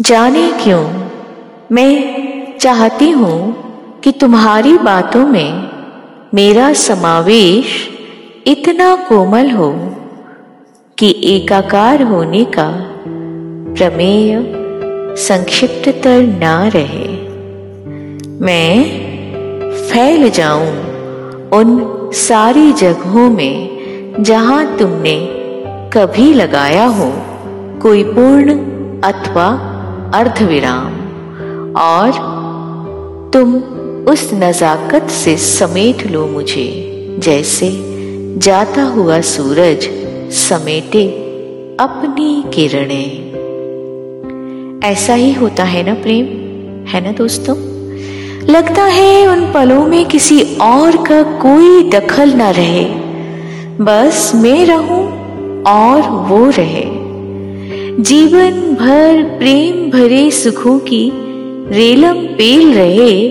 जाने क्यों? मैं चाहती हूँ कि तुम्हारी बातों में मेरा समावेश इतना कोमल हो कि एकाकार होने का प्रमेय संक्षिप्ततर ना रहे। मैं फैल जाऊँ उन सारी जगहों में जहाँ तुमने कभी लगाया हो कोई पूर्ण अथवा अर्धविराम। और तुम उस नजाकत से समेट लो मुझे, जैसे जाता हुआ सूरज समेटे अपनी किरणें। ऐसा ही होता है ना प्रेम? है ना दोस्तों? लगता है उन पलों में किसी और का कोई दखल ना रहे। बस मैं रहूँ और वो रहे। जीवन भर प्रेम भरे सुखों की रेलम पेल रहे,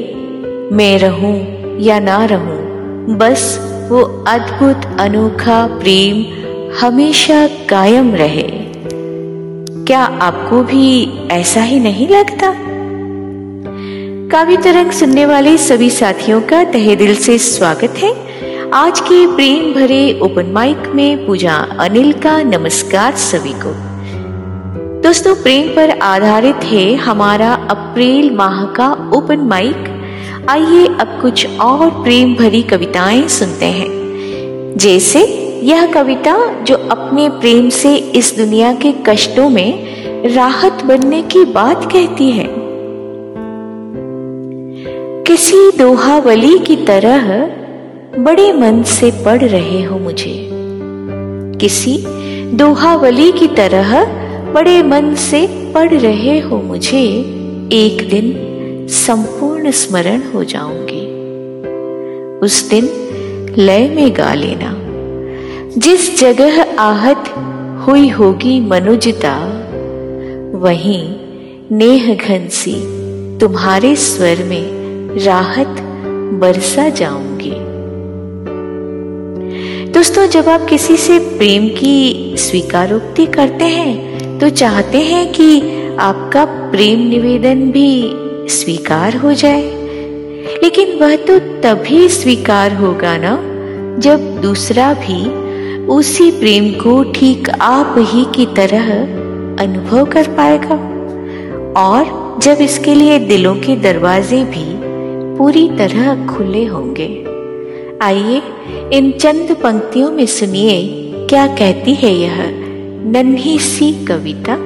मैं रहूँ या ना रहूँ, बस वो अद्भुत अनोखा प्रेम हमेशा कायम रहे। क्या आपको भी ऐसा ही नहीं लगता? काव्य तरंग सुनने वाले सभी साथियों का तहे दिल से स्वागत है। आज के प्रेम भरे ओपन माइक में पूजा अनिल का नमस्कार सभी को। दोस्तों, प्रेम पर आधारित है हमारा अप्रैल माह का ओपन माइक। आइए अब कुछ और प्रेम भरी कविताएँ सुनते हैं। जैसे, यह कविता जो अपने प्रेम से इस दुनिया के कष्टों में राहत बनने की बात कहती है। किसी दोहावली की तरह बड़े मन से पढ़ रहे हो मुझे। किसी दोहावली की तरह बड़े मन से पढ़ रहे हो मुझे, एक दिन संपूर्ण स्मरण हो जाऊँगी। उस दिन लय में गा लेना। जिस जगह आहत हुई होगी मनुजता, वहीं नेह घन सी तुम्हारे स्वर में राहत बरसा जाऊँगी। दोस्तों, जब आप किसी से प्रेम की स्वीकारोक्ति करते हैं तो चाहते हैं कि आपका प्रेम निवेदन भी स्वीकार हो जाए। लेकिन वह तो तभी स्वीकार होगा ना, जब दूसरा भी उसी प्रेम को ठीक आप ही की तरह अनुभव कर पाएगा। और जब इसके लिए दिलों के दरवाजे भी पूरी तरह खुले होंगे। आइए इन चंद पंक्तियों में सुनिए, क्या कहती है यह। नन्ही सी कविता।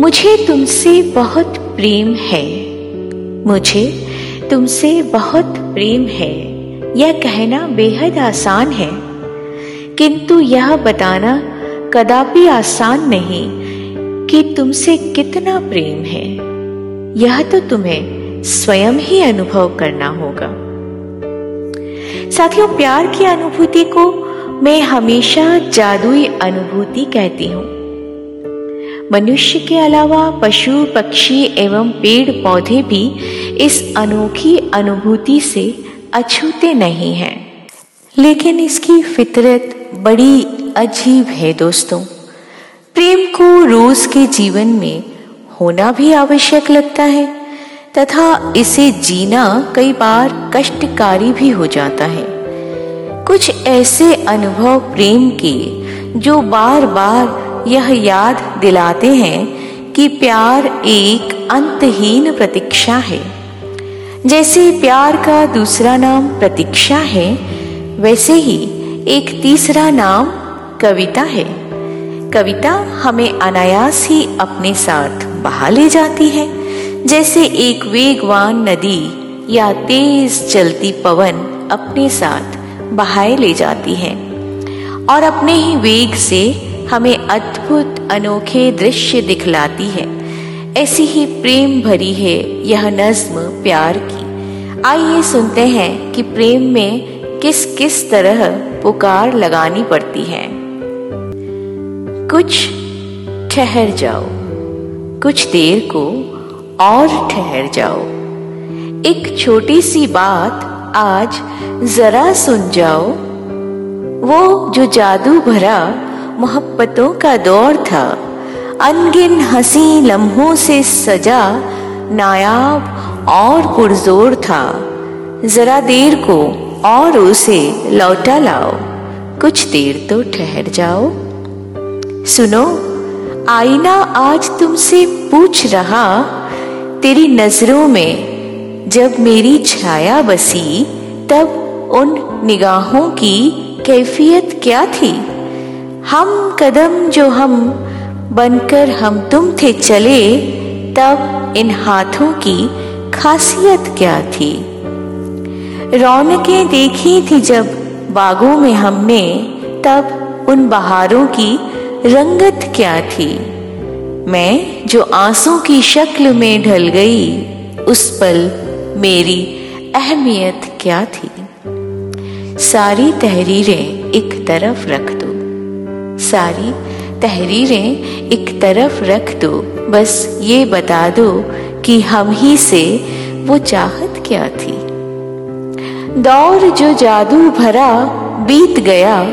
मुझे तुमसे बहुत प्रेम है। मुझे तुमसे बहुत प्रेम है। यह कहना बेहद आसान है। किंतु यह बताना कदापि आसान नहीं कि तुमसे कितना प्रेम है। यह तो तुम्हें स्वयं ही अनुभव करना होगा। साथियों, प्यार की अनुभूति को मैं हमेशा जादुई अनुभूति कहती हूँ। मनुष्य के अलावा पशु, पक्षी एवं पेड़ पौधे भी इस अनोखी अनुभूति से अछूते नहीं हैं। लेकिन इसकी फितरत बड़ी अजीब है दोस्तों। प्रेम को रोज के जीवन में होना भी आवश्यक लगता है, तथा इसे जीना कई बार कष्टकारी भी हो जाता है। कुछ ऐसे अनुभव प्रेम के, जो बार बार यह याद दिलाते हैं कि प्यार एक अंतहीन प्रतीक्षा है। जैसे प्यार का दूसरा नाम प्रतीक्षा है, वैसे ही एक तीसरा नाम कविता है। कविता हमें अनायास ही अपने साथ बहा ले जाती है। जैसे एक वेगवान नदी या तेज चलती पवन अपने साथ बहाए ले जाती हैं। और अपने ही वेग से हमें अद्भुत, अनोखे दृश्य दिखलाती है। ऐसी ही प्रेम भरी है यह नज्म प्यार की। आइए सुनते हैं कि प्रेम में किस किस तरह पुकार लगानी पड़ती है। कुछ ठहर जाओ, कुछ देर को और ठहर जाओ। एक छोटी सी बात आज जरा सुन जाओ। वो जो जादू भरा मोहब्बतों का दौर था, अनगिन हँसी लम्हों से सजा नायाब और पुरजोर था। जरा देर को और उसे लौटा लाओ, कुछ देर तो ठहर जाओ। सुनो, आईना आज तुमसे पूछ रहा, तेरी नज़रों में जब मेरी छाया बसी, तब उन निगाहों की कैफियत क्या थी? हम कदम जो हम बनकर हम तुम थे चले, तब इन हाथों की खासियत क्या थी? रौनकें देखी थी जब बागों में हमने तब उन बहारों की रंगत क्या थी? मैं जो आँसू की शक्ल में ढल गई, उस पल मेरी अहमियत क्या थी? सारी तहरीरें एक तरफ़ रख दो। सारी तहरीरें एक तरफ़ रख दो। बस ये बता दो कि हम ही से वो चाहत क्या थी? दौर जो जादू भरा बीत गया,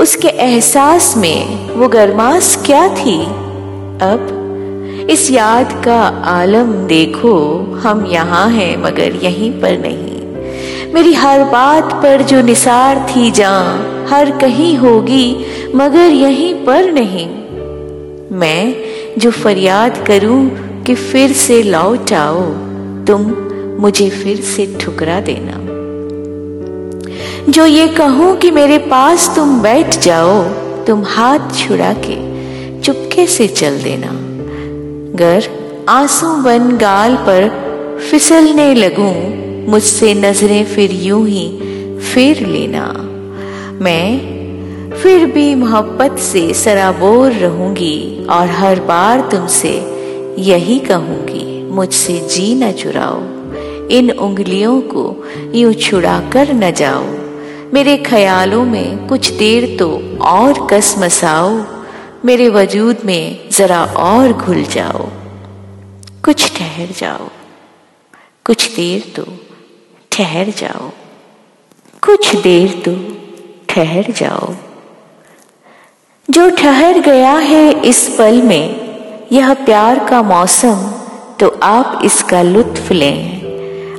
उसके एहसास में वो गरमास क्या थी? अब इस याद का आलम देखो, हम यहाँ हैं, मगर यहीं पर नहीं। मेरी हर बात पर जो निसार थी जा हर कहीं होगी, मगर यहीं पर नहीं। मैं जो फरियाद करूँ कि फिर से लौट आओ, तुम मुझे फिर से ठुकरा देना। जो ये कहूँ कि मेरे पास तुम बैठ जाओ, तुम हाथ छुड़ा के चुपके से चल देना। गर आँसू बन गाल पर फिसलने लगूं, मुझसे नज़रें फिर यूँ ही फेर लेना। मैं फिर भी मोहब्बत से सराबोर रहूँगी और हर बार तुमसे यही कहूँगी, मुझसे जी न चुराओ। इन उंगलियों को यूँ छुड़ा कर न जाओ। मेरे ख्यालों में कुछ देर तो और कस मसाओ। मेरे वजूद में जरा और घुल जाओ। कुछ ठहर जाओ। कुछ देर तो ठहर जाओ। कुछ देर तो ठहर जाओ। जो ठहर गया है इस पल में, यह प्यार का मौसम तो आप इसका लुत्फ लें।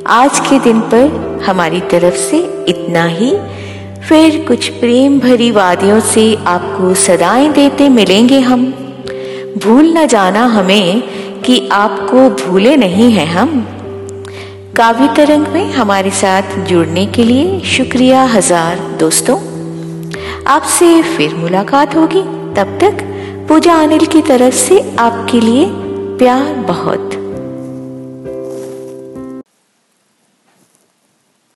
आज के दिन पर हमारी तरफ़ से इतना ही। फिर कुछ प्रेम भरी वादियों से आपको सदाएँ देते मिलेंगे हम। भूल न जाना हमें कि आपको भूले नहीं हैं हम। काव्य तरंग में हमारे साथ जुड़ने के लिए शुक्रिया हज़ार दोस्तों। आपसे फिर मुलाकात होगी। तब तक पूजा अनिल की तरफ़ से आपके लिए प्यार बहुत।